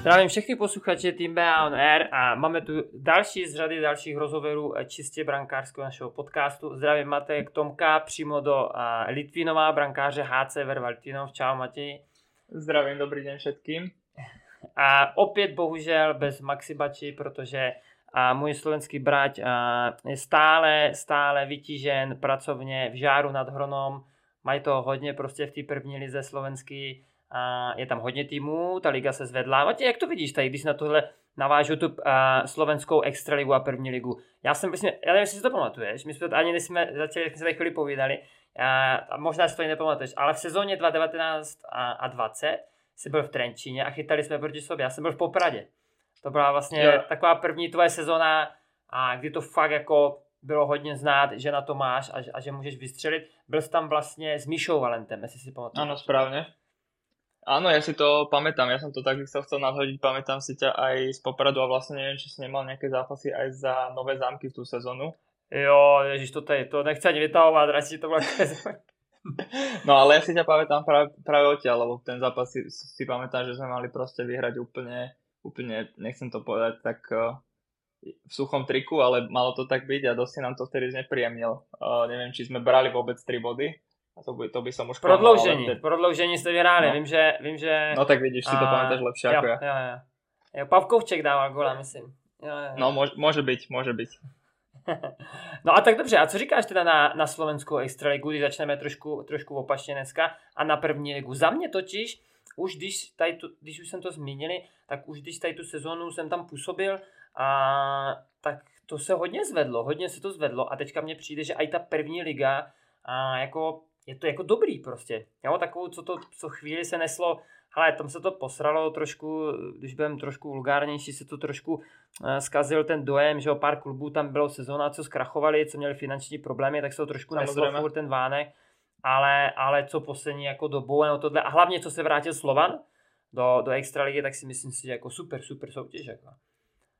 Zdravím všechny posluchače Team BA on Air a máme tu další z řady dalších rozhovorů eh, čistě brankářského našeho podcastu. Zdravím Matek Tomka přímo do uh, Litvinova, brankáře HC Ver Litvinov. Čau Matej. Zdravím, dobrý den všetkým. A opět bohužel bez Maxi Bači, protože a můj slovenský brať je stále, stále vytížen pracovně v žáru nad Hronom. Mají to hodně prostě v té první lize slovenský a je tam hodně týmů, ta liga se zvedla. Matě, jak to vidíš tady, když na tohle navážu tu uh, slovenskou extraligu a první ligu. Já jsem, myslím, já nevím, jestli si to pamatuješ, my jsme to ani jsme začali, jsme se tady chvíli povídali, a, a možná si to ani nepamatuješ, ale v sezóně 2019 a, a 20 jsi byl v Trenčíně a chytali jsme proti sobě. Já jsem byl v Popradě. To byla vlastně jo. taková první tvoje sezona, a kdy to fakt jako bylo hodně znát, že na to máš a, a že můžeš vystřelit. Byl jsi tam vlastně s Míšou Valentem, jestli si pamatuješ. Ano, správně. Áno, ja si to pamätám, ja som to takisto chcel nadhodiť, pamätám si ťa aj z Popradu a vlastne neviem, či si nemal nejaké zápasy aj za Nové zámky v tú sezónu. Jo, ježiš, to, je, to nechce ani vytahovať, radši to bolo No ale ja si ťa pamätám práve, práve odtiaľ, lebo ten zápas si, si pamätám, že sme mali proste vyhrať úplne, úplne, nechcem to povedať tak uh, v suchom triku, ale malo to tak byť a dosť si nám to vtedy znepríjemnil. Uh, neviem, či sme brali vôbec 3 body, to by, to by som už... Prodloužení, te... prodloužení jste vyhráli, no. vím, že, vím, že... No tak vidíš, si to pamätáš lepšie jo, ako ja. Jo, jo. jo Pavkovček dával gola, myslím. Jo, jo. No, môže, môže byť, môže byť. no a tak dobře, a co říkáš teda na, na slovenskou extraligu, když začneme trošku, trošku opačně dneska a na první ligu. Za mě totiž, už když, tady tu, když už jsem to zmínili, tak už když tady tu sezónu jsem tam působil, a, tak to se hodně zvedlo, hodně se to zvedlo a teďka mně přijde, že i ta první liga a jako je to jako dobrý prostě. Jo, takovou, co to, co chvíli se neslo, ale tam se to posralo trošku, když budeme trošku vulgárnější, se to trošku uh, zkazil ten dojem, že o pár klubů tam bylo sezóna, co zkrachovali, co měli finanční problémy, tak se to trošku Samozřejmě. neslo furt ten vánek, ale, ale co poslední jako dobou, nebo tohle, a hlavně co se vrátil Slovan do, do Extraligy, tak si myslím si, že jako super, super soutěž. Jako.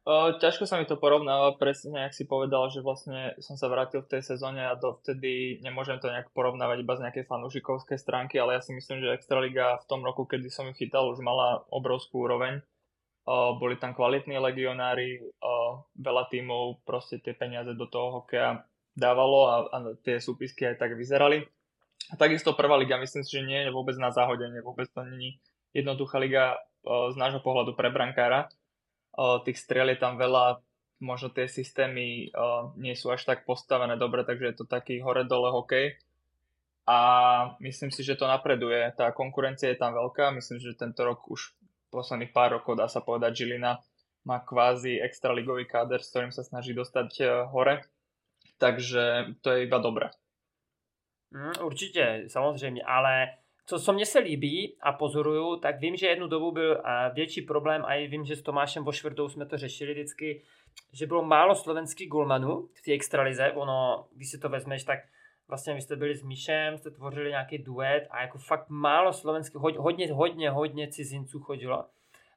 Ťažko sa mi to porovnáva, presne, ak si povedal, že vlastne som sa vrátil v tej sezóne a dovtedy nemôžem to nejak porovnávať iba z nejakej fanúšikovskej stránky, ale ja si myslím, že Extraliga v tom roku, kedy som ju chytal, už mala obrovskú úroveň. Boli tam kvalitní legionári, veľa tímov proste tie peniaze do toho hokeja dávalo a, a tie súpisky aj tak vyzerali. A takisto prvá liga, myslím si, že nie je vôbec na záhodenie, vôbec to není jednoduchá liga z nášho pohľadu pre brankára tých striel je tam veľa, možno tie systémy nie sú až tak postavené dobre, takže je to taký hore-dole hokej. A myslím si, že to napreduje. Tá konkurencia je tam veľká. Myslím, že tento rok už posledných pár rokov, dá sa povedať, Žilina má kvázi extraligový káder, s ktorým sa snaží dostať e, hore. Takže to je iba dobré. Mm, určitě, samozřejmě, ale co, co mně se líbí a pozoruju, tak vím, že jednu dobu byl větší problém a vím, že s Tomášem Vošvrdou jsme to řešili vždycky, že bylo málo slovenských golmanů v té extralize. Ono, když si to vezmeš, tak vlastně vy jste byli s Míšem, jste tvořili nějaký duet a jako fakt málo slovenských, hodně, hodně, hodně cizinců chodilo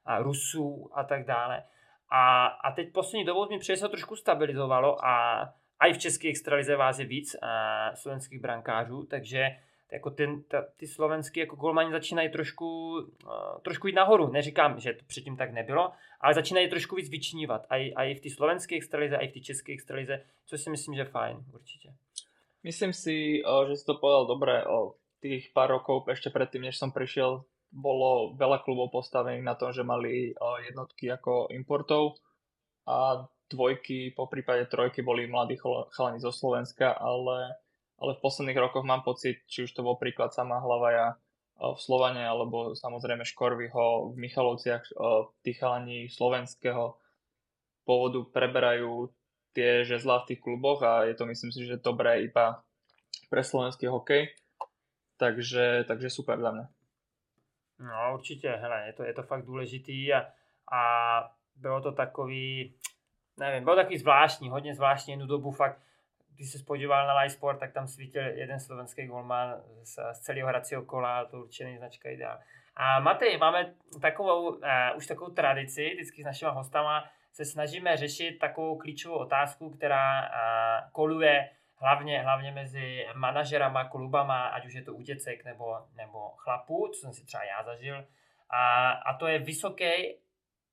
a Rusů a tak dále. A, a teď poslední dobou mi přijde se trošku stabilizovalo a i v české extralize vás je víc a, slovenských brankářů, takže jako ten, ta, ty slovenský jako golmani začínají trošku, uh, trošku jít nahoru. Neříkám, že to předtím tak nebylo, ale začínají trošku víc vyčnívat. A i v té slovenské extralize, i v té české extralize, což si myslím, že fajn, určitě. Myslím si, uh, že si to povedal dobre. O tých pár rokov ešte predtým, než som prišiel, bolo veľa klubov postavených na tom, že mali jednotky ako importov a dvojky, po prípade trojky boli mladí chalani zo Slovenska, ale ale v posledných rokoch mám pocit, či už to bol príklad sama Hlavaja v Slovane, alebo samozrejme Škorvyho v Michalovciach, tí chalani slovenského pôvodu preberajú tie žezlá v tých kluboch a je to myslím si, že dobré iba pre slovenský hokej. Takže, takže super za mňa. No určitě, hele, je to, je to fakt důležitý a, a bylo to takový, nevím, bylo takový zvláštní, hodně zvláštní jednu dobu fakt, když se podíval na Live Sport, tak tam svítil jeden slovenský golman z, z celého hracího kola, to určený značka ideál. A Matej, máme takovou, uh, už takovou tradici, vždycky s našimi hostama se snažíme řešit takovou klíčovou otázku, která uh, koluje hlavně, hlavně mezi manažerama, klubama, ať už je to u nebo, nebo chlapů, co jsem si třeba já zažil. A, a to je vysoký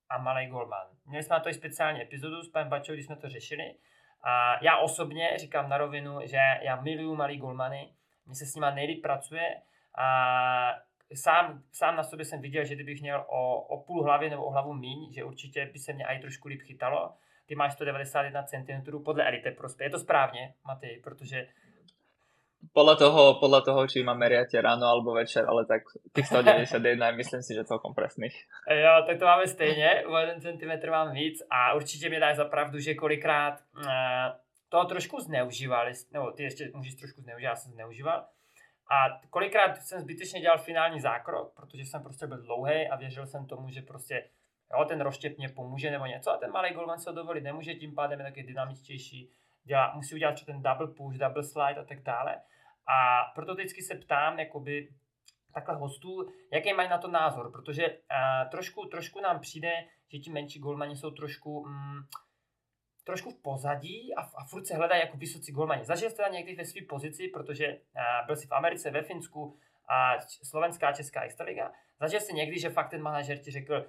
a malý golman. Měli jsme na to i speciální epizodu s panem Bačou, kdy jsme to řešili. A já osobně říkám na rovinu, že já miluju malý golmany, mně se s nima nejlíp pracuje a sám, sám na sobě jsem viděl, že kdybych měl o, o půl hlavy nebo o hlavu míň, že určitě by se mě aj trošku líp chytalo. Ty máš 191 cm podle Elite prostě. Je to správně, Matej, protože podľa toho, podľa toho, či ma meriate ráno alebo večer, ale tak tých 191 myslím si, že celkom presných. Jo, tak to máme stejně, o 1 cm mám víc a určitě mi dáš za pravdu, že kolikrát uh, to trošku zneužívali, nebo ty ještě můžeš trošku zneužívat, já jsem zneužíval. A kolikrát jsem zbytečně dělal finální zákrok, protože jsem prostě byl dlouhý a věřil jsem tomu, že prostě jo, ten roštěp mě pomůže nebo něco a ten malý golman se dovolit nemůže, tím pádem je taky dynamičtější, dělá, musí udělat ten double push, double slide a tak dále. A proto vždycky se ptám, jakoby, takhle hostů, jaký mají na to názor, protože uh, trošku, trošku nám přijde, že ti menší golmani jsou trošku, mm, trošku v pozadí a, a furt se hledají jako vysocí golmani. Zažil jste někdy ve své pozici, protože uh, byl jsi v Americe, ve Finsku a slovenská a česká extraliga. Zažil jsi někdy, že fakt ten manažer ti řekl,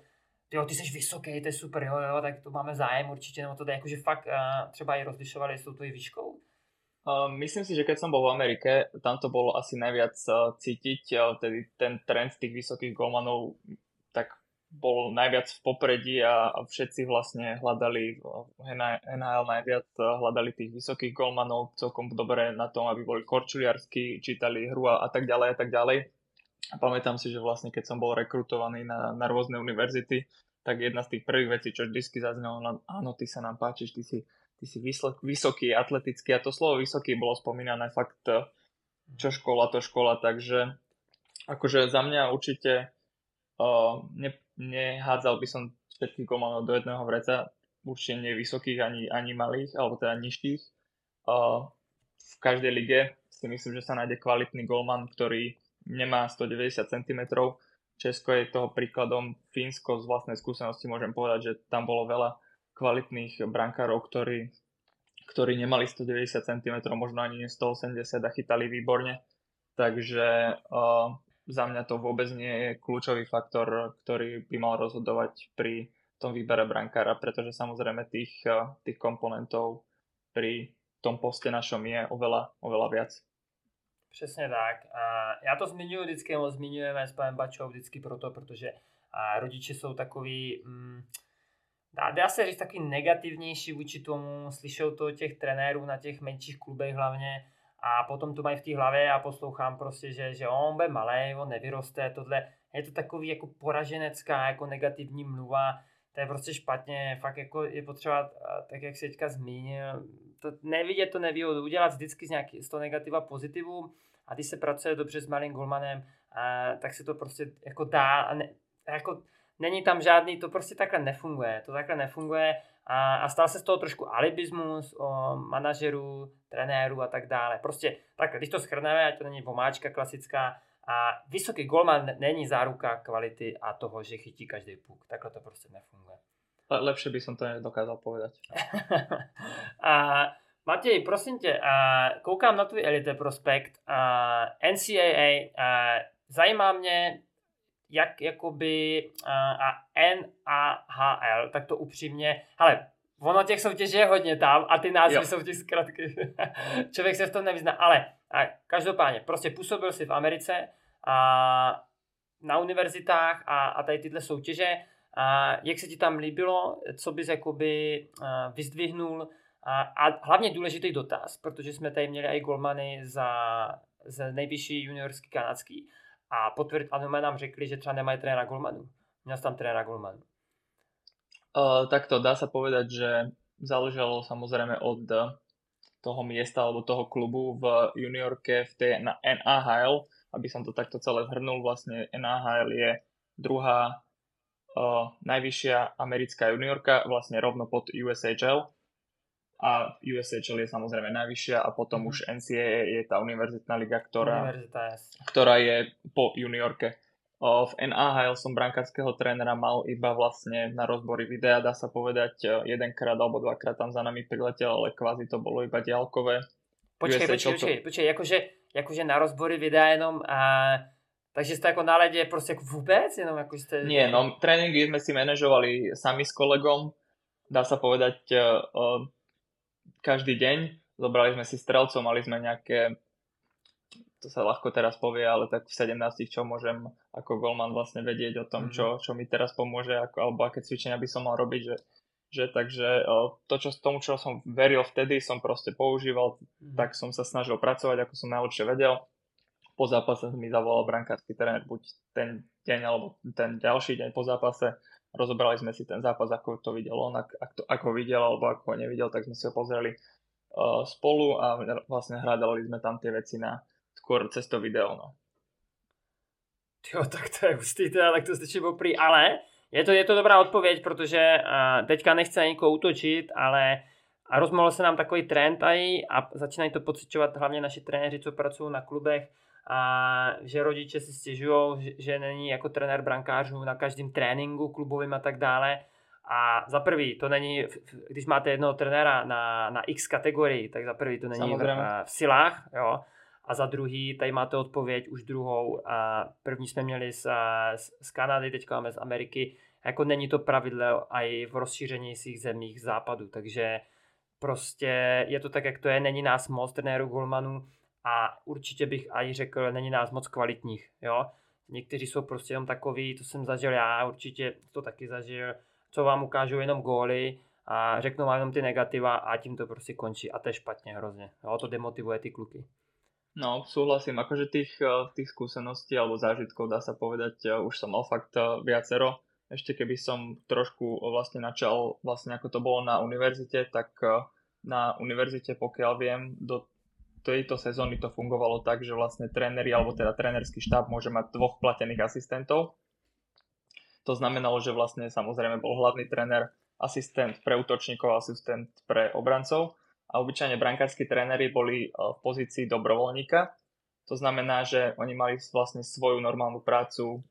jo, ty jsi vysoký, to je super, jo, jo, tak to máme zájem určitě, nebo to je jako, že fakt uh, třeba i rozlišovali s tou výškou? Uh, myslím si, že keď som bol v Amerike, tam to bolo asi najviac uh, cítiť, uh, tedy ten trend tých vysokých golmanov tak bol najviac v popredí a, a všetci vlastne hľadali NHL najviac hľadali tých vysokých golmanov celkom dobre na tom, aby boli korčuliarsky, čítali hru a, a tak ďalej a tak ďalej. A pamätám si, že vlastne keď som bol rekrutovaný na, na rôzne univerzity, tak jedna z tých prvých vecí, čo vždy zaznelo, no, áno, ty sa nám páčiš, ty si ty si vysoký, atletický a to slovo vysoký bolo spomínané fakt eh, čo škola, to škola, takže akože za mňa určite uh, ne, nehádzal by som všetkých golmanov do jedného vreca, určite nie vysokých ani, ani malých, alebo teda nižších. Uh, v každej lige si myslím, že sa nájde kvalitný golman, ktorý nemá 190 cm. Česko je toho príkladom, Fínsko z vlastnej skúsenosti môžem povedať, že tam bolo veľa kvalitných brankárov, ktorí, ktorí nemali 190 cm, možno ani 180 a chytali výborne. Takže uh, za mňa to vôbec nie je kľúčový faktor, ktorý by mal rozhodovať pri tom výbere brankára, pretože samozrejme tých, uh, tých komponentov pri tom poste našom je oveľa, oveľa viac. Přesně tak. A já to zmiňuji vždycky, nebo zmiňujeme s panem Bačou vždycky proto, protože rodiče jsou takový, mm, dá, dá se říct taky negativnější vůči tomu, slyšou to těch trenérů na těch menších klubech hlavně a potom to mají v té hlavě a poslouchám prostě, že, že on bude malý, on nevyroste, tohle. Je to takový jako poraženecká, jako negativní mluva, to je prostě špatně, fakt jako je potřeba, tak jak se teďka zmínil, to nevidět to nevýhodu, udělat vždycky z, nějaký, z toho negativa pozitivu a když se pracuje dobře s malým golmanem, a, tak se to prostě jako dá a ne, jako není tam žádný, to prostě takhle nefunguje, to takhle nefunguje a, a stal se z toho trošku alibismus o manažerů, trenéru a tak dále. Prostě tak, když to schrneme, ať to není pomáčka klasická, a vysoký golman není záruka kvality a toho, že chytí každý puk. Takhle to prostě nefunguje. Lepšie by som to nedokázal povedať. a Matej, prosím tě, a koukám na tvůj Elite Prospekt a NCAA. A zajímá mě, jak jakoby a NAHL, tak to upřímně, ale ono těch soutěží je hodně tam a ty názvy jo. jsou ti zkratky. Člověk se v tom nevyzná, ale a každopádně, prostě působil si v Americe a na univerzitách a, a tady tyhle soutěže. A jak se ti tam líbilo, co bys jakoby vyzdvihnul a, a hlavně důležitý dotaz, protože jsme tady měli i golmany za, za nejvyšší juniorský kanadský a potvrd, ano, nám řekli, že třeba nemají trenéra golmanu. Měl tam trenéra golmanu. Uh, takto dá sa povedať, že záležalo samozrejme od toho miesta alebo toho klubu v juniorke v tej na NHL, aby som to takto celé zhrnul, vlastne NHL je druhá uh, najvyššia americká juniorka, vlastne rovno pod USHL a USHL je samozrejme najvyššia a potom mm-hmm. už NCAA je tá univerzitná liga, ktorá, ktorá je po juniorke. V NHL som brankárskeho trénera mal iba vlastne na rozbory videa, dá sa povedať, jedenkrát alebo dvakrát tam za nami priletel, ale kvázi to bolo iba diálkové. Počkej, počkej, počkej, počkej, akože, akože na rozbory videa jenom a Takže jste jako na ledě prostě jako vůbec? Jenom jako jste... Nie, no tréninky sme si manažovali sami s kolegom, dá sa povedať uh, každý deň. Zobrali sme si strelcov, mali sme nejaké, to sa ľahko teraz povie, ale tak v 17, čo môžem ako golman vlastne vedieť o tom, mm. čo, čo mi teraz pomôže, ako, alebo aké cvičenia by som mal robiť, že, že takže to, čo tomu, čo som veril vtedy, som proste používal, mm. tak som sa snažil pracovať, ako som najlepšie vedel po zápase mi zavolal brankársky tréner buď ten deň alebo ten ďalší deň po zápase. Rozobrali sme si ten zápas, ako to videl on, ak, ak to, ako videl alebo ako ho nevidel, tak sme si ho pozreli uh, spolu a vlastne hľadali sme tam tie veci na skôr cez to video. No. Jo, tak to je hustý, teda, tak to stačí poprí, ale je to, je to dobrá odpověď, protože teďka nechce nikoho útočit, ale a rozmohl se nám takový trend aj a začínají to pocitovat hlavně naši trenéři, co pracují na klubech, a že rodiče si stěžují, že, že není jako trenér brankářů na každém tréninku klubovým a tak dále. A za prvý, to není, když máte jednoho trenéra na, na x kategorii, tak za prvý to není v, v silách, jo. A za druhý, tady máte odpověď už druhou. A první jsme měli z, z, z Kanady, teď máme z Ameriky. Jako není to pravidlo i v rozšíření svých zemích západu, takže prostě je to tak, jak to je, není nás moc trenérů golmanů a určitě bych aj řekl, není nás moc kvalitních, jo. Někteří jsou prostě jenom takový, to jsem zažil já, určitě to taky zažil, co vám ukážou jenom góly a řeknou vám jenom ty negativa a tím to prostě končí a to je špatně hrozně, jo, to demotivuje ty kluky. No, súhlasím, akože tých, eh, tých skúseností alebo zážitkov dá sa povedať, eh, už som mal fakt eh, viacero. Ešte keby som trošku vlastne načal, vlastne ako to bolo na univerzite, tak na univerzite, pokiaľ viem, do tejto sezóny to fungovalo tak, že vlastne tréneri alebo teda trénerský štáb môže mať dvoch platených asistentov. To znamenalo, že vlastne samozrejme bol hlavný tréner, asistent pre útočníkov, asistent pre obrancov a obyčajne brankárskí tréneri boli e, v pozícii dobrovoľníka. To znamená, že oni mali vlastne svoju normálnu prácu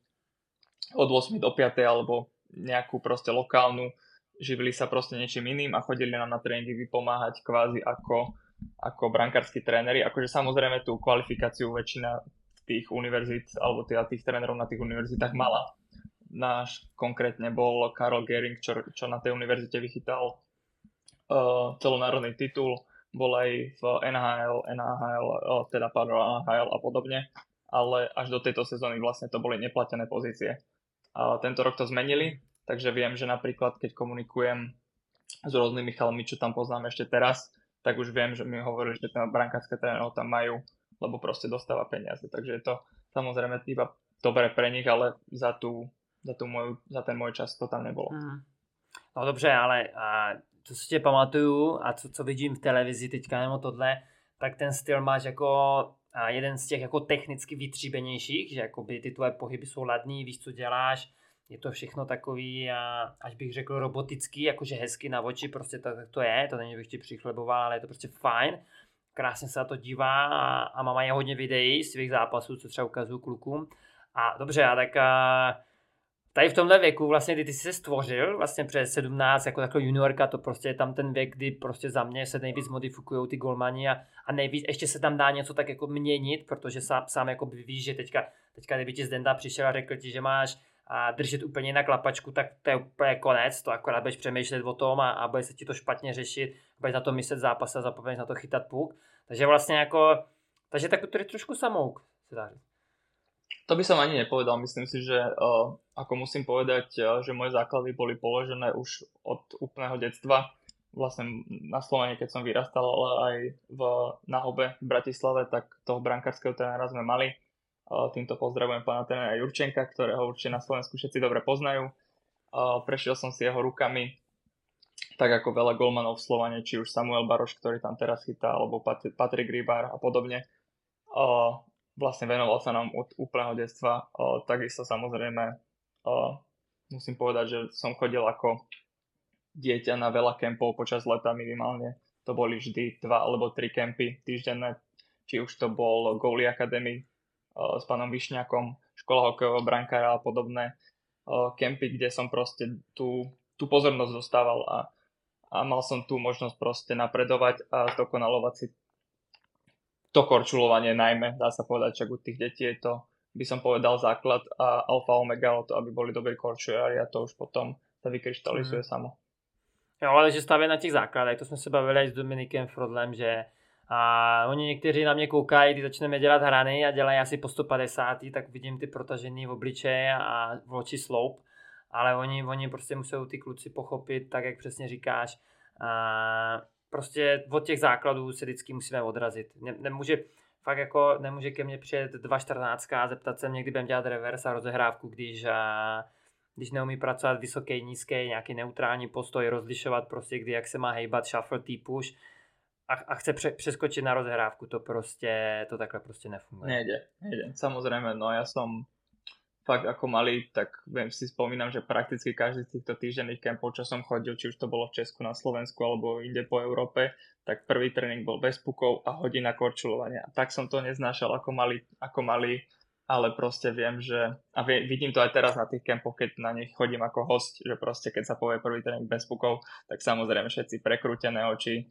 od 8 do 5 alebo nejakú proste lokálnu, živili sa proste niečím iným a chodili nám na tréningy vypomáhať kvázi ako ako brankársky tréneri. Akože samozrejme tú kvalifikáciu väčšina tých univerzít alebo teda tých trénerov na tých univerzitách mala. Náš konkrétne bol Karol Gering, čo, čo na tej univerzite vychytal uh, celonárodný titul, bol aj v NHL, NHL, uh, teda pardon, NHL a podobne, ale až do tejto sezóny vlastne to boli neplatené pozície. A tento rok to zmenili, takže viem, že napríklad keď komunikujem s rôznymi chalmi, čo tam poznám ešte teraz, tak už viem, že mi hovorí, že tam brankárske trénerov tam majú, lebo proste dostáva peniaze. Takže je to samozrejme iba dobre pre nich, ale za, tú, za, tú moju, za ten môj čas to tam nebolo. Hmm. No dobře, ale a, co si tě pamatuju a co, co vidím v televizi teďka nebo tohle, tak ten styl máš jako a jeden z těch jako technicky vytříbenějších, že jakoby ty tvoje pohyby jsou ladný, víš, co děláš, je to všechno takový, a, až bych řekl robotický, jakože hezky na oči, prostě tak, tak to je, to není, bych ti přichleboval, ale je to prostě fajn. Krásně se na to dívá a, a mám je hodně videí z svých zápasů, co třeba ukazuju klukům. A dobře, a tak a, tady v tomhle věku vlastně, kdy ty jsi se stvořil, vlastně před 17, jako takový juniorka, to prostě je tam ten věk, kdy prostě za mě se nejvíc modifikují ty golmani a, a nejvíc, ještě se tam dá něco tak jako měnit, protože sám, sám jako víš, že teďka, teďka kdyby ti Zdenda přišel a řekl ti, že máš a držet úplně na klapačku, tak to je úplně konec, to akorát budeš přemýšlet o tom a, a bude se ti to špatně řešit, budeš na to myslet zápas a zapomeneš na to chytat puk. Takže vlastně jako, takže tak to je trošku samouk, se dá říct. To by som ani nepovedal, myslím si, že uh, ako musím povedať, uh, že moje základy boli položené už od úplného detstva. Vlastne na Slovene, keď som vyrastal, ale aj v Nahobe v Bratislave, tak toho brankárskeho trénera sme mali Týmto pozdravujem pána trénera Jurčenka, ktorého určite na Slovensku všetci dobre poznajú. Prešiel som si jeho rukami, tak ako veľa golmanov v Slovane, či už Samuel Baroš, ktorý tam teraz chytá, alebo Patrik Rybár a podobne. Vlastne venoval sa nám od úplného detstva. Takisto samozrejme musím povedať, že som chodil ako dieťa na veľa kempov počas leta minimálne. To boli vždy dva alebo tri kempy týždenné, či už to bol Goalie Academy, s pánom Višňakom, škola hokejového brankára a podobné kempy, kde som proste tú, tú pozornosť dostával a, a mal som tú možnosť proste napredovať a zdokonalovať si to korčulovanie najmä, dá sa povedať, že u tých detí je to by som povedal základ a alfa omega o to, aby boli dobrí korčujári a to už potom sa vykryštalizuje mm. samo. Jo, ale že staví na těch základech, to jsme se bavili s Dominikem Frodlem, že a oni někteří na mě koukají, když začneme dělat hrany a dělají asi po 150, tak vidím ty protažený v obličeji a v oči sloup, ale oni, oni prostě musí ty kluci pochopit, tak jak přesně říkáš, a prostě od těch základů se vždycky musíme odrazit. Ne, nemůže, fakt jako nemůže ke mně přijet 2.14 a zeptat se mě, kdy budem dělat reverse a rozehrávku, když a, když neumí pracovat vysoký, nízký, nějaký neutrální postoj, rozlišovat prostě, kdy jak se má hejbat, shuffle, push a, a chce pře, přeskočit na rozhrávku, to prostě, to takhle prostě nefunguje. Nejde, nejde. Samozrejme, no ja som fakt ako malý, tak viem si spomínam, že prakticky každý z týchto týždenných kempov, čo som chodil, či už to bolo v Česku, na Slovensku alebo inde po Európe, tak prvý tréning bol bez pukov a hodina korčulovania. A tak som to neznášal ako malý, ako malý ale proste viem, že a vidím to aj teraz na tých kempoch, keď na nich chodím ako host, že proste keď sa povie prvý tréning bez pukov, tak samozrejme všetci prekrútené oči,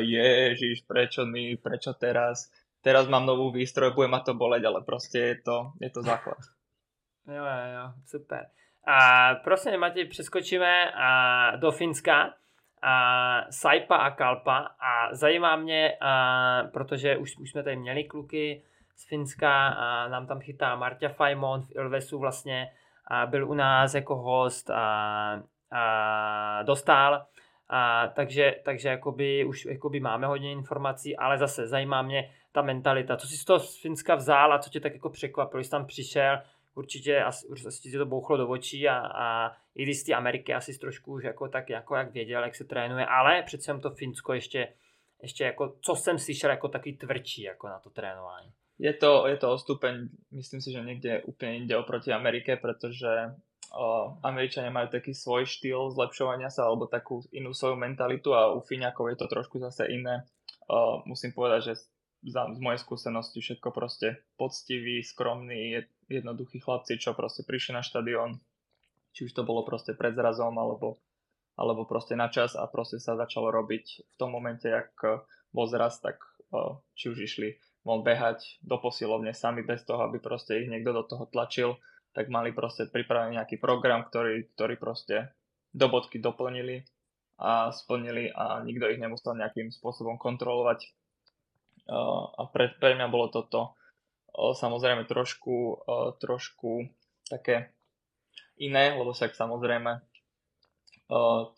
ježiš, prečo my, prečo teraz, teraz mám novú výstroj, bude ma to boleť, ale proste je to, je to základ. Jo, jo, jo, super. A prosím, Matej, přeskočíme a, do Finska, a Saipa a Kalpa a zajímá mě, a, protože už, už jsme tady měli kluky, z Finska a nám tam chytá Marta Fajmon v Ilvesu vlastně a byl u nás jako host a, a dostal. A takže, takže jakoby, už jakoby máme hodně informací, ale zase zajímá mě ta mentalita. Co jsi z toho z Finska vzal a co tě tak jako překvapilo, jsi tam přišel, určitě asi, určitě to bouchlo do očí a, a i když z té Ameriky asi trošku už jako tak jako jak věděl, jak se trénuje, ale přece to Finsko ještě, ještě jako, co jsem slyšel, jako taky tvrdší jako na to trénování je to, je to o stupeň, myslím si, že niekde úplne inde oproti Amerike, pretože Američania majú taký svoj štýl zlepšovania sa alebo takú inú svoju mentalitu a u Fíňakov je to trošku zase iné. O, musím povedať, že za, z mojej skúsenosti všetko proste poctivý, skromný, jednoduchí chlapci, čo proste prišli na štadión, či už to bolo proste pred zrazom alebo, alebo proste na čas a proste sa začalo robiť v tom momente, jak bol zraz, tak o, či už išli mohol behať do posilovne sami bez toho, aby proste ich niekto do toho tlačil, tak mali proste pripravený nejaký program, ktorý, ktorý proste do bodky doplnili a splnili a nikto ich nemusel nejakým spôsobom kontrolovať. A pre, pre mňa bolo toto samozrejme trošku, trošku také iné, lebo však samozrejme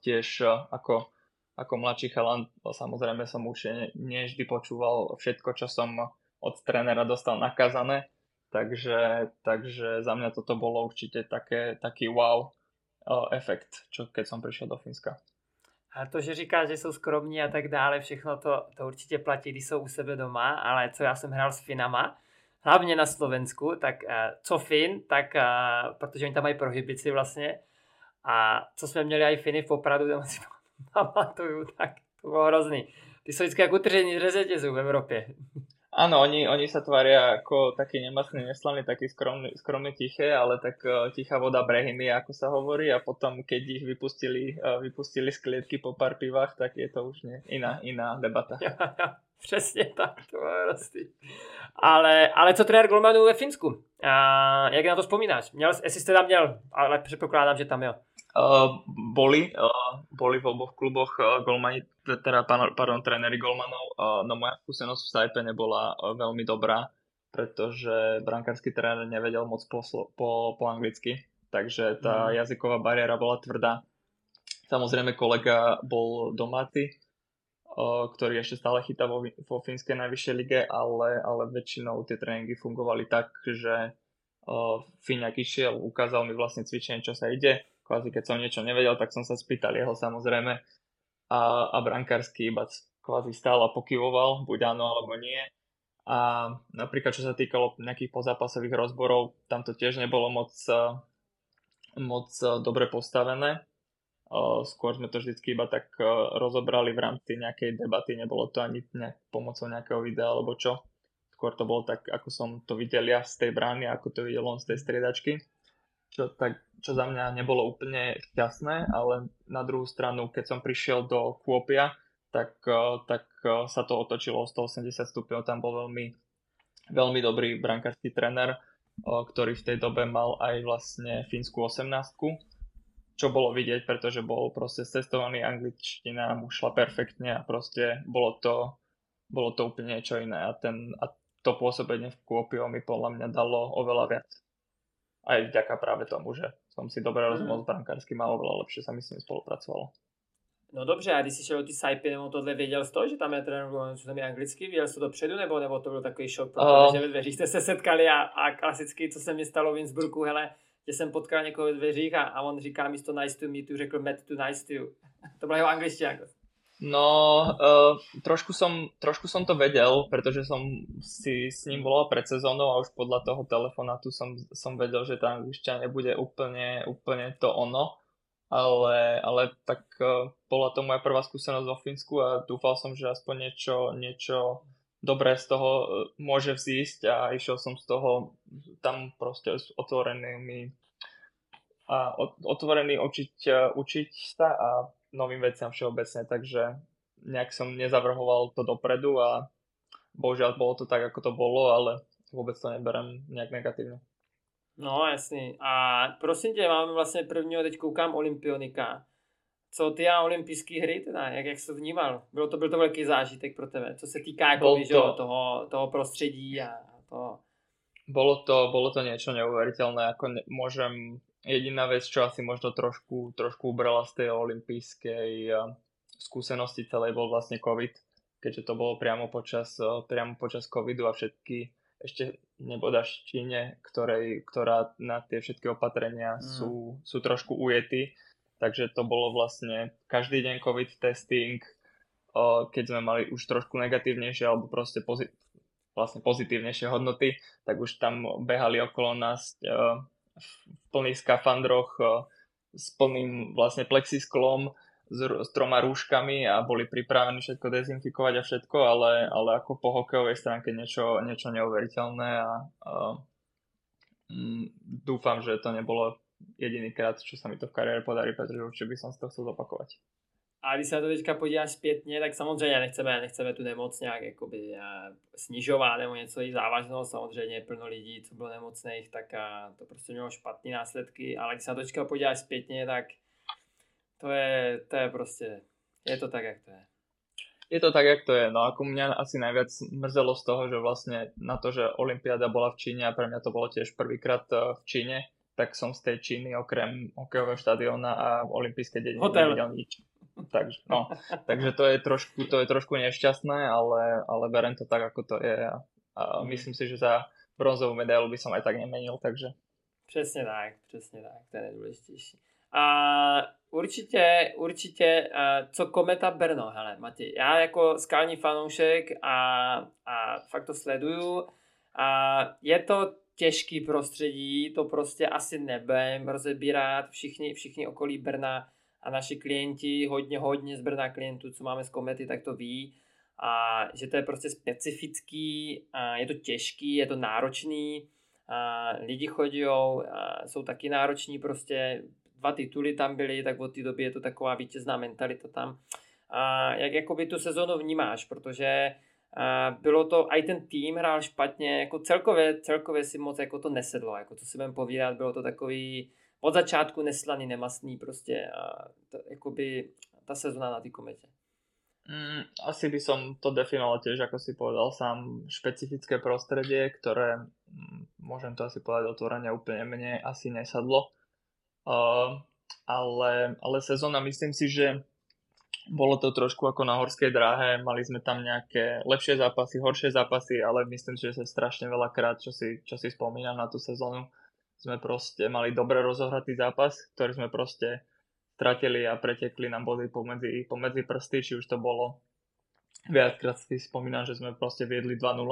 tiež ako ako mladší chalan, samozrejme som už nie vždy počúval všetko, čo som od trénera dostal nakazané, takže, takže za mňa toto bolo určite také, taký wow efekt, čo keď som prišiel do Finska. A to, že říkáš, že jsou skromní a tak dále, všechno to, to určitě platí, když jsou u sebe doma, ale co já jsem hrál s Finama, hlavně na Slovensku, tak uh, co Fin, tak uh, protože oni tam mají prohibici vlastně, a co jsme měli i Finy v Popradu, tam si pamatuju, tak to bolo hrozný. Ty sú vždy ako utržení řetězů v Európe. Áno, oni, oni sa tvária ako taký nemastný, neslaný, taký skromný, skromný tiché, ale tak uh, tichá voda brehými, ako sa hovorí, a potom, keď ich vypustili, uh, vypustili z klietky po pár pivách, tak je to už nie, iná, iná debata. Ja, ja, přesně tak, to je hrozný. Ale, ale co trenér Golmanu ve Finsku? Uh, jak na to vzpomínáš? Měl, jestli jste tam měl, ale předpokládám, že tam jo. Uh, boli, uh, boli v oboch kluboch uh, golmani, teda pardon, tréneri golmanov, uh, no moja skúsenosť v Saipe nebola uh, veľmi dobrá, pretože brankársky tréner nevedel moc po, po, po anglicky, takže tá mm. jazyková bariéra bola tvrdá. Samozrejme kolega bol domáci, ktorý ešte stále chytá vo, vo fínskej najvyššej lige, ale, ale väčšinou tie tréningy fungovali tak, že Fíňak išiel, ukázal mi vlastne cvičenie, čo sa ide, kvázi keď som niečo nevedel, tak som sa spýtal jeho samozrejme a, a brankársky iba kvázi stál a pokyvoval, buď áno alebo nie. A napríklad čo sa týkalo nejakých pozápasových rozborov, tam to tiež nebolo moc, moc dobre postavené. Skôr sme to vždycky iba tak rozobrali v rámci nejakej debaty, nebolo to ani nejak pomocou nejakého videa alebo čo. Skôr to bolo tak, ako som to videl ja z tej brány, ako to videl on z tej striedačky čo, tak, čo za mňa nebolo úplne šťastné, ale na druhú stranu, keď som prišiel do Kuopia, tak, tak sa to otočilo o 180 stupňov, tam bol veľmi, veľmi dobrý brankársky tréner ktorý v tej dobe mal aj vlastne fínsku 18 čo bolo vidieť, pretože bol proste cestovaný angličtina, mu šla perfektne a proste bolo to, bolo to úplne niečo iné a, ten, a to pôsobenie v Kuopio mi podľa mňa dalo oveľa viac. Aj vďaka práve tomu, že som si dobre rozumel mm. s brankárským a oveľa lepšie sa mi s ním spolupracovalo. No dobře, a když jsi šel ty Saipy, nebo tohle věděl jsi to, že tam je trenér, tam je anglicky, věděl jsi to dopředu, nebo, nebo to byl takový šok, protože uh, ve dveřích jste se setkali a, a klasicky, co se mi stalo v Innsbrucku, hele, že jsem potkal někoho ve dveřích a, a on říká místo nice to meet you, řekl met to nice to you. to byla jeho angličtina. No, uh, trošku, som, trošku som to vedel, pretože som si s ním volal pred sezónou a už podľa toho telefonátu som, som vedel, že tá angličtina nebude úplne, úplne to ono ale, ale tak uh, bola to moja prvá skúsenosť vo Fínsku a dúfal som, že aspoň niečo, niečo dobré z toho uh, môže vzísť a išiel som z toho tam proste s otvorenými a otvorený učiť, uh, učiť sa a novým veciam všeobecne, takže nejak som nezavrhoval to dopredu a bohužiaľ bolo to tak, ako to bolo, ale vôbec to neberem nejak negatívne. No jasný. A prosím tě, máme vlastně prvního, teď koukám, Olympionika. Co ty a olympijské hry teda, jak, jak jsi to vnímal? Bylo to, byl to velký zážitek pro tebe, co se týká jako, to... že, toho, toho prostředí a toho. Bolo to, bolo to niečo neuveriteľné, ako ne, môžem, jediná vec, čo asi možno trošku, trošku ubrala z tej olympijskej skúsenosti celej bol vlastne COVID, keďže to bolo priamo počas, priamo počas covidu a všetky ešte nebodaš Číne, ktorej, ktorá na tie všetky opatrenia mm. sú, sú trošku ujety. Takže to bolo vlastne každý deň COVID testing, keď sme mali už trošku negatívnejšie alebo proste pozit- vlastne pozitívnejšie hodnoty, tak už tam behali okolo nás v plných skafandroch s plným vlastne plexisklom s, s troma rúškami a boli pripravení všetko dezinfikovať a všetko, ale, ale ako po hokejovej stránke niečo, niečo neuveriteľné a, a mm, dúfam, že to nebolo jediný krát, čo sa mi to v kariére podarí, pretože určite by som si to chcel zopakovať. A když se na to teďka podíváš zpětně, tak samozřejmě nechceme, nechceme tu nemoc nějak jakoby snižovat nebo něco jí závažného. Samozřejmě plno lidí, co bylo nemocných, tak a to prostě mělo špatné následky. Ale když se na to teďka podíváš zpětně, tak to je, to je proste, je to tak, jak to je. Je to tak, jak to je. No ako mňa asi najviac mrzelo z toho, že vlastne na to, že Olympiáda bola v Číne a pre mňa to bolo tiež prvýkrát eh, v Číne, tak som z tej Číny okrem hokejového štadióna a olympijskej dediny nevidel nič. Takže, no, takže to je trošku, to je trošku nešťastné, ale, ale berem to tak, ako to je a, a mhm. myslím si, že za bronzovú medailu by som aj tak nemenil, takže. Přesně tak, přesně tak, to je nejdůležitější. A určitě, určitě, co Kometa Brno, hele Mati, já jako skalní fanoušek a, a fakt to sleduju a je to těžký prostředí, to prostě asi nebudem rozebírat, všichni, všichni okolí Brna a naši klienti, hodně, hodně z Brna klientů, co máme z Komety, tak to ví, a že to je prostě specifický, a je to těžký, je to náročný, a lidi chodí, jsou taky nároční prostě, dva tituly tam byly, tak od té doby je to taková vítězná mentalita tam. A jak jakoby tu sezónu vnímáš, protože bylo to, i ten tým hrál špatně, jako celkově, celkově si moc jako to nesedlo, jako to si budem povídat, bylo to takový od začátku neslaný, nemastný prostě a to, jakoby ta sezóna na té kometě. Mm, asi by som to definoval tiež, ako si povedal sám, špecifické prostredie, ktoré, mm, môžem to asi povedať otvorene, úplne mne asi nesadlo. Uh, ale, ale sezóna myslím si, že bolo to trošku ako na horskej dráhe, mali sme tam nejaké lepšie zápasy, horšie zápasy, ale myslím že sa strašne veľa krát, čo si, čo si spomínam na tú sezónu, sme proste mali dobre rozohratý zápas, ktorý sme proste stratili a pretekli nám body pomedzi, pomedzi prsty, či už to bolo viackrát si spomínam, že sme proste viedli 2-0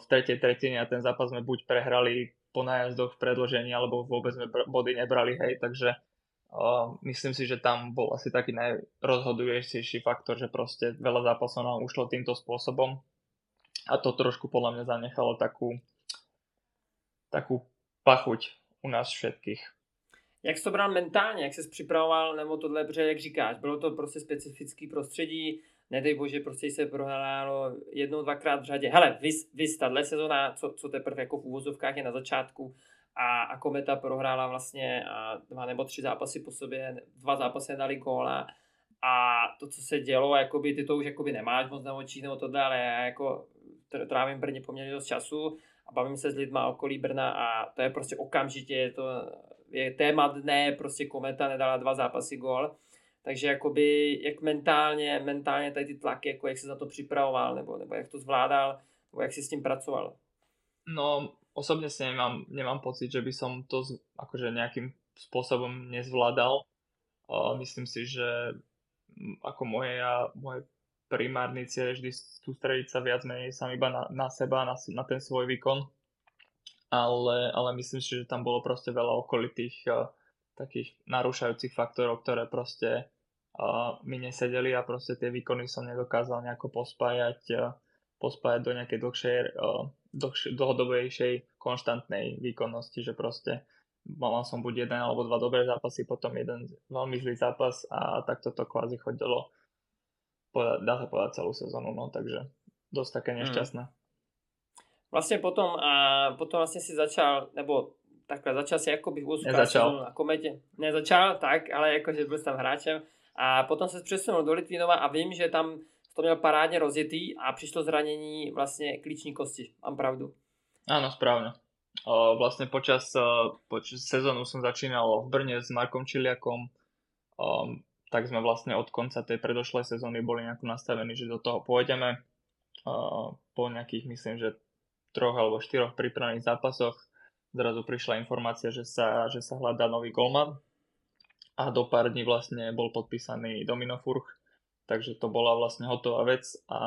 v tretej tretine a ten zápas sme buď prehrali po nájazdoch v predložení, alebo vôbec sme body nebrali, hej, takže myslím si, že tam bol asi taký najrozhodujúcejší faktor, že proste veľa zápasov nám ušlo týmto spôsobom. A to trošku podľa mňa zanechalo takú takú pachuť u nás všetkých. Jak jsi to bral mentálně, jak jsi připravoval, nebo tohle, protože jak říkáš, bylo to prostě specifický prostředí, nedej bože, prostě se prohrálo jednou, dvakrát v řadě. Hele, vys, vys tahle sezona, co, co teprve jako v úvozovkách je na začátku, a, a Kometa prohrála vlastně dva nebo tři zápasy po sobě, dva zápasy dali góla a to, co se dělo, jakoby, ty to už jakoby nemáš moc na očích nebo tohle, ale já jako trávím Brně poměrně dost času a bavím se s lidma okolí Brna a to je prostě okamžitě, je to je téma dne, prostě Kometa nedala dva zápasy gól, takže jakoby, jak mentálně, mentálně tady ty tlaky, jako jak se za to připravoval, nebo, nebo jak to zvládal, nebo jak si s tím pracoval? No, osobne si nemám, nemám pocit, že by som to z, akože nejakým spôsobom nezvládal. Uh, myslím si, že ako moje, ja, moje primárny cieľ je vždy sústrediť sa viac menej sám iba na, na seba, na, na ten svoj výkon. Ale, ale myslím si, že tam bolo proste veľa okolitých uh, takých narúšajúcich faktorov, ktoré proste uh, mi nesedeli a proste tie výkony som nedokázal nejako pospájať, uh, pospájať do nejakej dlhšej uh, dlhš- dlhodobejšej konštantnej výkonnosti, že proste mal som buď jeden alebo dva dobré zápasy, potom jeden veľmi zlý zápas a takto to kvázi chodilo dá sa povedať celú sezónu, no takže dosť také mhm. nešťastné. Hmm. Vlastne potom, a potom vlastne si začal, nebo takhle začal si akoby sezónu na komete. Nezačal, tak, ale akože byl tam hráčem. A potom se přesunul do Litvinova a vím, že tam to měl parádně rozjetý a přišlo zranění vlastně klíční kosti. Mám pravdu. Áno, správne. Vlastne počas, počas sezónu som začínal v Brne s Markom Čiliakom, tak sme vlastne od konca tej predošlej sezóny boli nejako nastavení, že do toho pôjdeme. Po nejakých, myslím, že troch alebo štyroch prípravných zápasoch zrazu prišla informácia, že sa, že sa hľadá nový golman a do pár dní vlastne bol podpísaný Domino Furch, takže to bola vlastne hotová vec a,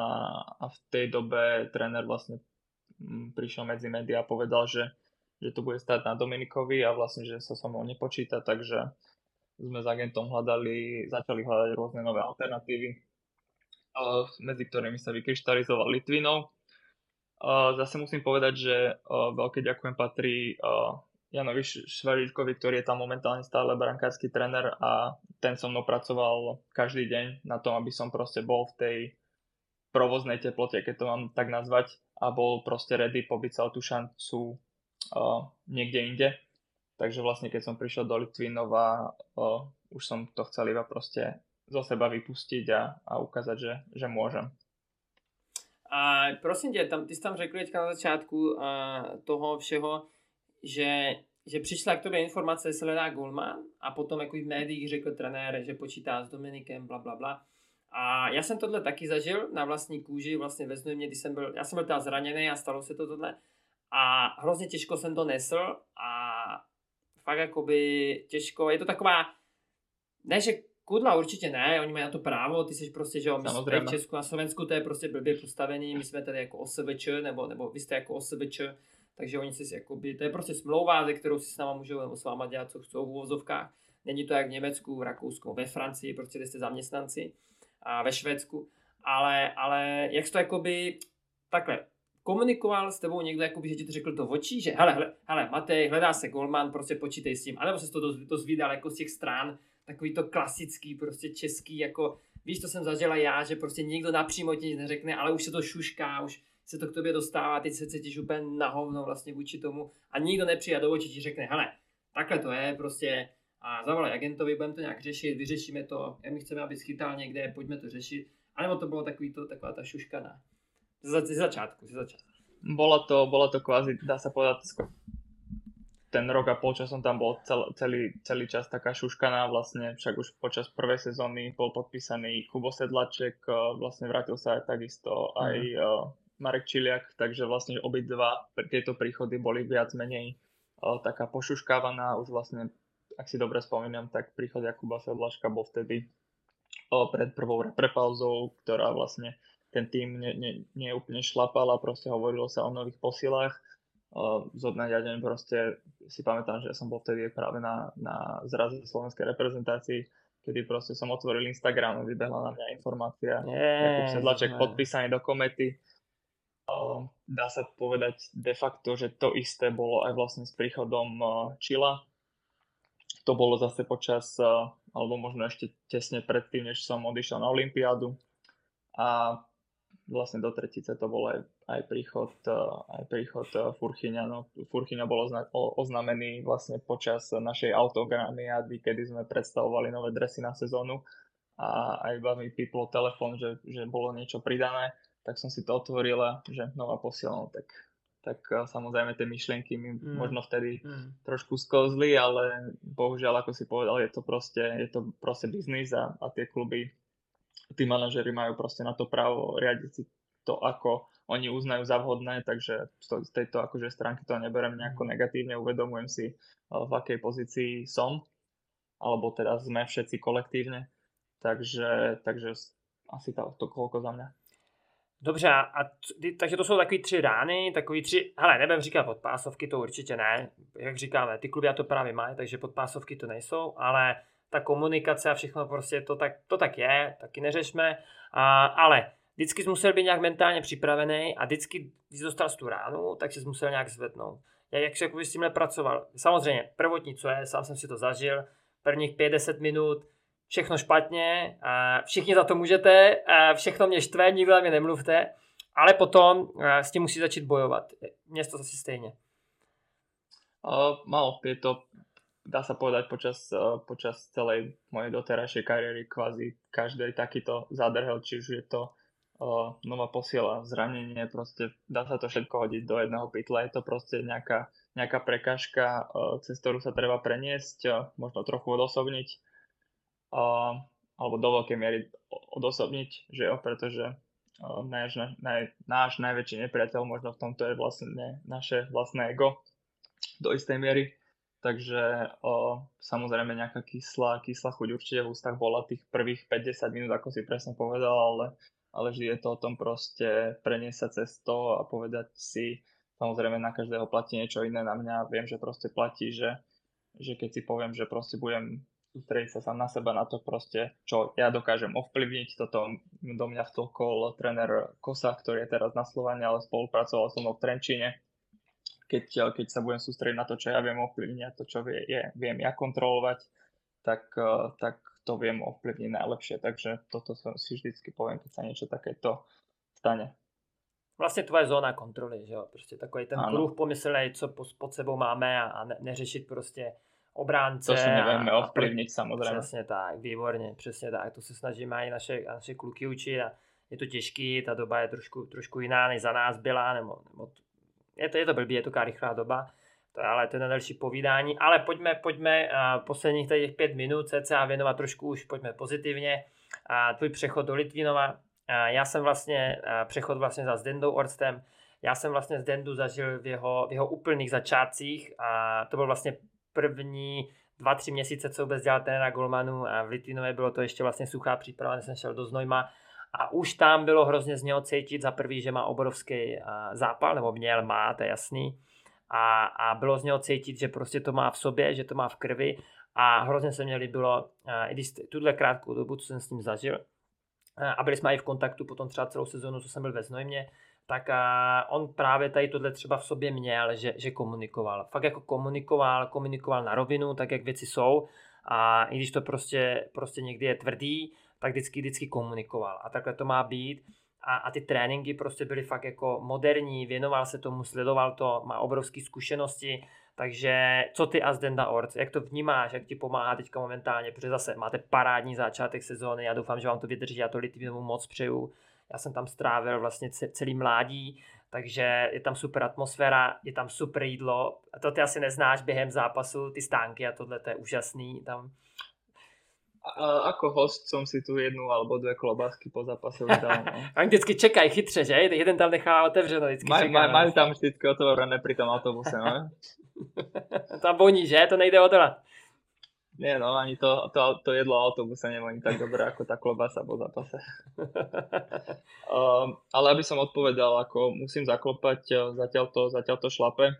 a v tej dobe tréner vlastne mm, prišiel medzi médiá a povedal, že, že to bude stať na Dominikovi a vlastne, že sa so mnou nepočíta, takže sme s agentom hľadali, začali hľadať rôzne nové alternatívy, medzi ktorými sa vykryštalizoval Litvinov. Zase musím povedať, že veľké ďakujem patrí Janovi Švaričkovi, ktorý je tam momentálne stále brankársky tréner a ten so mnou pracoval každý deň na tom, aby som proste bol v tej provoznej teplote, keď to mám tak nazvať a bol proste ready pobyť celú tú šancu uh, niekde inde. Takže vlastne keď som prišiel do Litvinova, uh, už som to chcel iba proste zo seba vypustiť a, a ukázať, že, že môžem. A prosím tě, tam, ty jsi tam řekl na začátku uh, toho všeho, že, že přišla k tobě informace, že se hledá Golman a potom jako v médiích řekl trenér, že počítá s Dominikem, bla, bla, bla. A já jsem tohle taky zažil na vlastní kůži, vlastně ve Znojmě, když jsem byl, já jsem byl teda zraněný a stalo se to tohle. A hrozně těžko jsem to nesl a fakt jakoby těžko, je to taková, ne že Kudla určitě ne, oni mají na to právo, ty jsi prostě, že jo, my jsme v Česku a Slovensku, to je prostě blbě postavení, my jsme tady jako OSVČ, nebo, nebo vy jste jako OSVČ, takže oni si jakoby, to je prostě smlouva, ze kterou si s náma můžou nebo s váma dělat, co chcou v úvozovkách. Není to jak v Německu, v Rakousku, ve Francii, prostě kde jste zaměstnanci a ve Švédsku. Ale, ale jak jsi to jakoby, takhle, komunikoval s tebou někdo, jakoby, že ti to řekl v očí, že hele, hele, hele Matej, hledá se golman, prostě počítej s tím, anebo se to dozvídal jako z těch strán, takový to klasický, prostě český, jako víš, to jsem zažila já, že prostě nikdo napřímo ti nic neřekne, ale už se to šušká, už se to k tobě dostává, teď se cítíš úplně na hovno vlastně vůči tomu a nikdo nepřijde do očí ti řekne, hele, takhle to je, prostě a zavolaj agentovi, budeme to nějak řešit, vyřešíme to, my chceme, aby schytal někde, pojďme to řešit. A nebo to bylo takový to, taková ta šuškana. Z, začátku, z začátku. Bola to, bola to kvázi, dá sa povedať, ten rok a pol, čo som tam bol cel, celý, celý čas taká šuškaná, vlastne však už počas prvej sezóny bol podpísaný Kubo Sedlaček, vlastne vrátil sa aj takisto aj mm. Marek Čiliak, takže vlastne obidva tieto príchody boli viac menej uh, taká pošuškávaná, už vlastne, ak si dobre spomínam, tak príchod Jakuba Sedlaška bol vtedy uh, pred prvou prepauzou, ktorá vlastne ten tým nie, nie, nie úplne šlapal a proste hovorilo sa o nových posilách. Uh, zo dňa deň proste si pamätám, že ja som bol vtedy práve na, na zraze slovenskej reprezentácii, kedy proste som otvoril Instagram a vybehla na mňa informácia, Jakub Sedlaček podpísaný do komety dá sa povedať de facto, že to isté bolo aj vlastne s príchodom Čila. To bolo zase počas, alebo možno ešte tesne predtým, než som odišiel na Olympiádu. a vlastne do tretice to bol aj, aj príchod, e, aj príchod Furchyňa. No, Furchyňa bol ozna, o, oznámený vlastne počas našej autogramiady, kedy sme predstavovali nové dresy na sezónu a aj iba mi piplo telefón, že, že bolo niečo pridané, tak som si to otvoril a že nová posielna, tak, tak e, samozrejme tie myšlienky mi mm. možno vtedy mm. trošku skozli, ale bohužiaľ, ako si povedal, je to proste, je to proste biznis a, a tie kluby tí manažery majú proste na to právo riadiť si to, ako oni uznajú za vhodné, takže z tejto akože stránky to neberem nejako negatívne, uvedomujem si, eh, v akej pozícii som, alebo teda sme všetci kolektívne, takže, takže asi to, to koľko za mňa. Dobře, a t- takže to jsou takový tři rány, takový tři, hele, nebudem říkat podpásovky, to určitě ne, jak říkáme, ty kluby to právě mají, takže podpásovky to nejsou, ale ta komunikace a všechno prostě to tak, to tak je, taky neřešme, a, ale vždycky jsi musel být nějak mentálně připravený a vždycky, když dostal tu ránu, tak jsi musel nějak zvednout. Já jak se s tímhle pracoval? Samozřejmě, prvotní, co je, sám jsem si to zažil, prvních 50 minut, všechno špatně, všichni za to můžete, všechno mě štve, nikdo mě nemluvte, ale potom s tím musí začít bojovat. Mně to asi stejně. Mal, je to dá sa povedať počas, uh, počas celej mojej doterajšej kariéry kvázi každý takýto zádrhel, či už je to uh, nová posiela, zranenie, proste dá sa to všetko hodiť do jedného pytla, je to proste nejaká, nejaká prekažka, uh, cez ktorú sa treba preniesť, možno trochu odosobniť, alebo do veľkej miery odosobniť, že jo, pretože uh, náš, náš najväčší nepriateľ možno v tomto je vlastne naše vlastné ego do istej miery. Takže o, samozrejme nejaká kyslá, kyslá chuť určite v ústach bola tých prvých 50 minút, ako si presne povedal, ale, ale vždy je to o tom proste preniesť sa cez to a povedať si, samozrejme na každého platí niečo iné, na mňa. Viem, že proste platí, že, že keď si poviem, že proste budem sústrediť sa sám na seba, na to proste, čo ja dokážem ovplyvniť, toto do mňa vtlkol tréner Kosa, ktorý je teraz na Slovane, ale spolupracoval som mnou v Trenčíne, keď, keď sa budem sústrediť na to, čo ja viem ovplyvniť a to, čo vie, je, viem ja kontrolovať, tak, eh, tak to viem ovplyvniť najlepšie. Takže toto si vždycky poviem, keď sa niečo takéto stane. Vlastně tvoje zóna kontroly, že jo? Prostě takový ten ano. kruh pomyslnej, co pod sebou máme a, a ne, neřešit prostě obránce. To si nevieme ovplyvniť samozrejme. Přesně tak, výborně, přesně tak. To se snažíme i naše, naše kluky učit a je to těžký, ta doba je trošku, trošku jiná, než za nás byla, nebo, nebo je to, je to blbý, je to rychlá doba, to, ale to je na další povídání. Ale pojďme, pojďme uh, posledních těch pět minut cca věnovat trošku už, pojďme pozitivně. Uh, tvůj přechod do Litvinova. Uh, já jsem vlastně, uh, přechod vlastně za Zdendou Orstem, já jsem vlastně Zdendu zažil v jeho, v jeho úplných začátcích a to byl vlastně první dva, tři měsíce, co vůbec dělal trenéra Golmanu a v Litvinově bylo to ještě vlastně suchá příprava, než jsem šel do Znojma a už tam bylo hrozně z něho cítit za prvý, že má obrovský zápal, nebo měl, má, to je jasný. A, a bylo z něho cítit, že prostě to má v sobě, že to má v krvi a hrozně se mě líbilo, i když tuhle krátkou dobu, co jsem s ním zažil, a byli jsme i v kontaktu potom třeba celou sezonu, co jsem byl ve Znojmě, tak on právě tady tohle třeba v sobě měl, že, že komunikoval. Fakt jako komunikoval, komunikoval na rovinu, tak jak věci jsou. A i když to prostě, prostě někdy je tvrdý, tak vždycky, vždycky komunikoval. A takhle to má být. A, a ty tréninky prostě byly fakt jako moderní, věnoval se tomu, sledoval to, má obrovské zkušenosti, takže co ty a Zdenda Orc, jak to vnímáš, jak ti pomáhá teďka momentálně, protože zase máte parádní začátek sezóny, já doufám, že vám to vydrží, já to Litvinovu moc přeju, já jsem tam strávil vlastně celý mládí, takže je tam super atmosféra, je tam super jídlo, a to ty asi neznáš během zápasu, ty stánky a tohle to je úžasný, tam a ako host som si tu jednu alebo dve klobásky po zápase dal. No. A vždycky čekají chytře, že? Jeden tam nechá otevřeno. Vždycky maj, čeká, maj, no. majú tam vždycky otvorené pri tom autobuse, no? tam voní, že? To nejde odolat. Nie, no, ani to, to, to jedlo autobuse nevoní tak dobre ako tá klobasa po zápase. um, ale aby som odpovedal, ako musím zaklopať, eh, zatiaľ to, zatiaľ to šlape.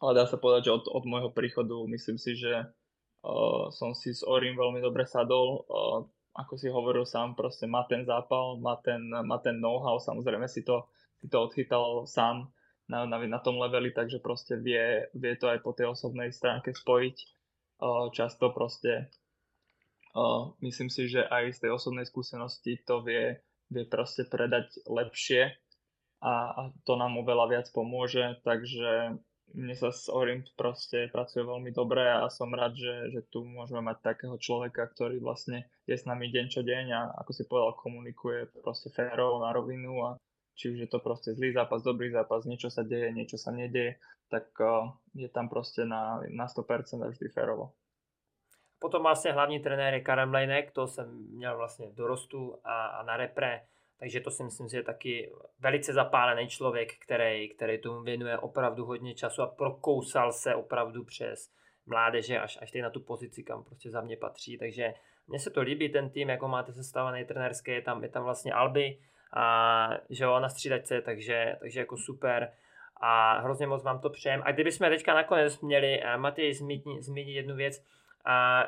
Ale dá sa povedať, že od, od môjho príchodu myslím si, že uh, som si s Orim veľmi dobre sadol. Uh, ako si hovoril sám, proste má ten zápal, má ten, má ten know-how, samozrejme si to, si to odchytal sám na, na, na tom leveli, takže proste vie, vie to aj po tej osobnej stránke spojiť. Často proste myslím si, že aj z tej osobnej skúsenosti to vie, vie proste predať lepšie a, a to nám oveľa viac pomôže, takže mne sa s Orient proste pracuje veľmi dobre a som rád, že, že tu môžeme mať takého človeka, ktorý vlastne je s nami deň čo deň a ako si povedal, komunikuje proste férovo na rovinu a či už je to proste zlý zápas, dobrý zápas, niečo sa deje, niečo sa nedieje, tak je tam proste na, na 100% a vždy férovo. Potom vlastne hlavní trenér je Karem Lejnek, to jsem měl vlastně dorostu a, a na repre takže to si myslím, že je taky velice zapálený člověk, který, který tomu věnuje opravdu hodně času a prokousal se opravdu přes mládeže až, až na tu pozici, kam prostě za mě patří. Takže mně se to líbí, ten tým, jako máte sestavený trenérský, je tam, je tam vlastně Alby, a že jo, na střídačce, takže, takže jako super a hrozně moc vám to přejem. A kdybychom teďka nakonec měli, eh, Matěj, zmínit, jednu věc, a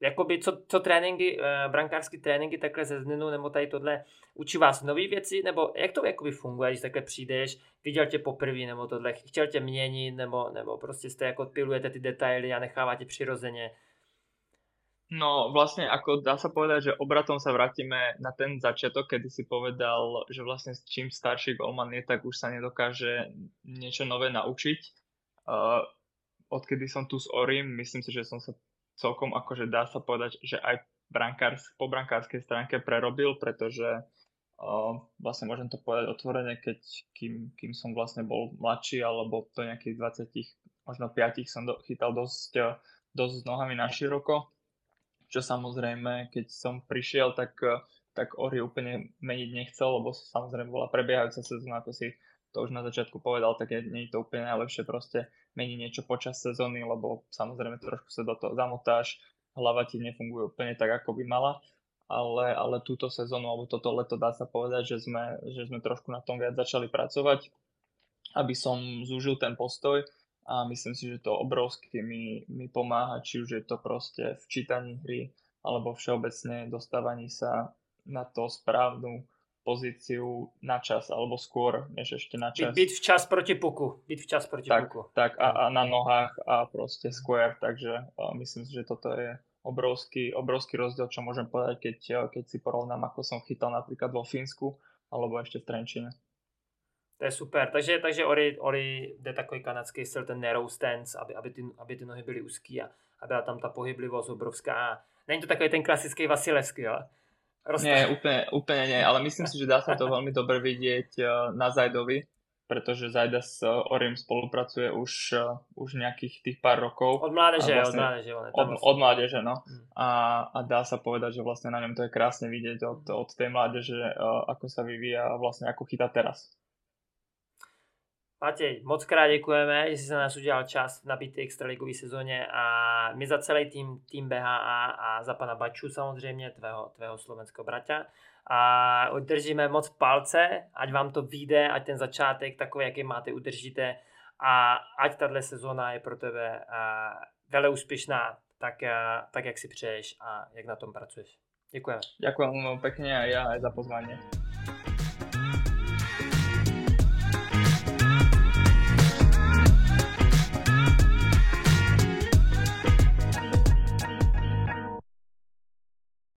jakoby co, co tréninky, uh, brankářské tréninky takhle ze Znenu, nebo tady tohle, učí vás nové věci, nebo jak to jakoby funguje, když takhle přijdeš, viděl tě poprvé, nebo tohle, chtěl tě měnit, nebo, nebo prostě jste jako pilujete ty detaily a necháváte přirozeně. No vlastne ako dá sa povedať, že obratom sa vrátime na ten začiatok, kedy si povedal, že vlastne čím starší golman je, tak už sa nedokáže niečo nové naučiť. Uh, odkedy som tu s Orim, myslím si, že som sa celkom akože dá sa povedať, že aj brankárs, po brankárskej stránke prerobil, pretože uh, vlastne môžem to povedať otvorene, keď kým, kým som vlastne bol mladší alebo do nejakých 20, možno 5 som do, chytal dosť, dosť s nohami na široko, čo samozrejme, keď som prišiel, tak, tak Ori úplne meniť nechcel, lebo samozrejme bola prebiehajúca sezóna, ako si to už na začiatku povedal, tak je, nie je to úplne najlepšie proste meniť niečo počas sezóny, lebo samozrejme trošku sa do toho zamotáš, hlava ti nefunguje úplne tak, ako by mala, ale, ale túto sezónu, alebo toto leto dá sa povedať, že sme, že sme trošku na tom viac začali pracovať, aby som zúžil ten postoj a myslím si, že to obrovsky mi, mi pomáha, či už je to proste v čítaní hry, alebo všeobecne dostávaní sa na to správnu pozíciu na čas, alebo skôr, než ešte na čas. Byť, včas proti puku. Byť včas proti tak, puku. Tak a, a na nohách a proste square, takže myslím si, že toto je obrovský, obrovský rozdiel, čo môžem povedať, keď, keď si porovnám, ako som chytal napríklad vo Fínsku, alebo ešte v Trenčine. To je super. Takže, takže Ori, Ori jde takový kanadský styl, ten narrow stance, aby, aby, ty, aby ty nohy byly úzký a, a byla tam ta pohyblivost obrovská. Není to takový ten klasický Vasilevský, ale Rozta- Nie, úplne, úplne nie, ale myslím si, že dá sa to veľmi dobre vidieť eh, na Zajdovi, pretože Zajda s eh, Orim spolupracuje už, uh, už nejakých tých pár rokov. Od mládeže, vlastne, od mládeže. Od, vlastne. od mládeže, no. Hmm. A, a dá sa povedať, že vlastne na ňom to je krásne vidieť od, od tej mládeže, ako sa vyvíja a vlastne ako chytá teraz. Matej, moc krát děkujeme, že jsi se nás udělal čas v nabité extraligové sezóně a my za celý tým, tým BHA a za pana Baču samozřejmě, tvého, tvého slovenského bratia. A udržíme moc palce, ať vám to vyjde, ať ten začátek takový, jaký máte, udržíte a ať tahle sezóna je pro tebe vele úspěšná, tak, tak jak si přeješ a jak na tom pracuješ. Ďakujem veľmi pekne a ja aj za pozvanie.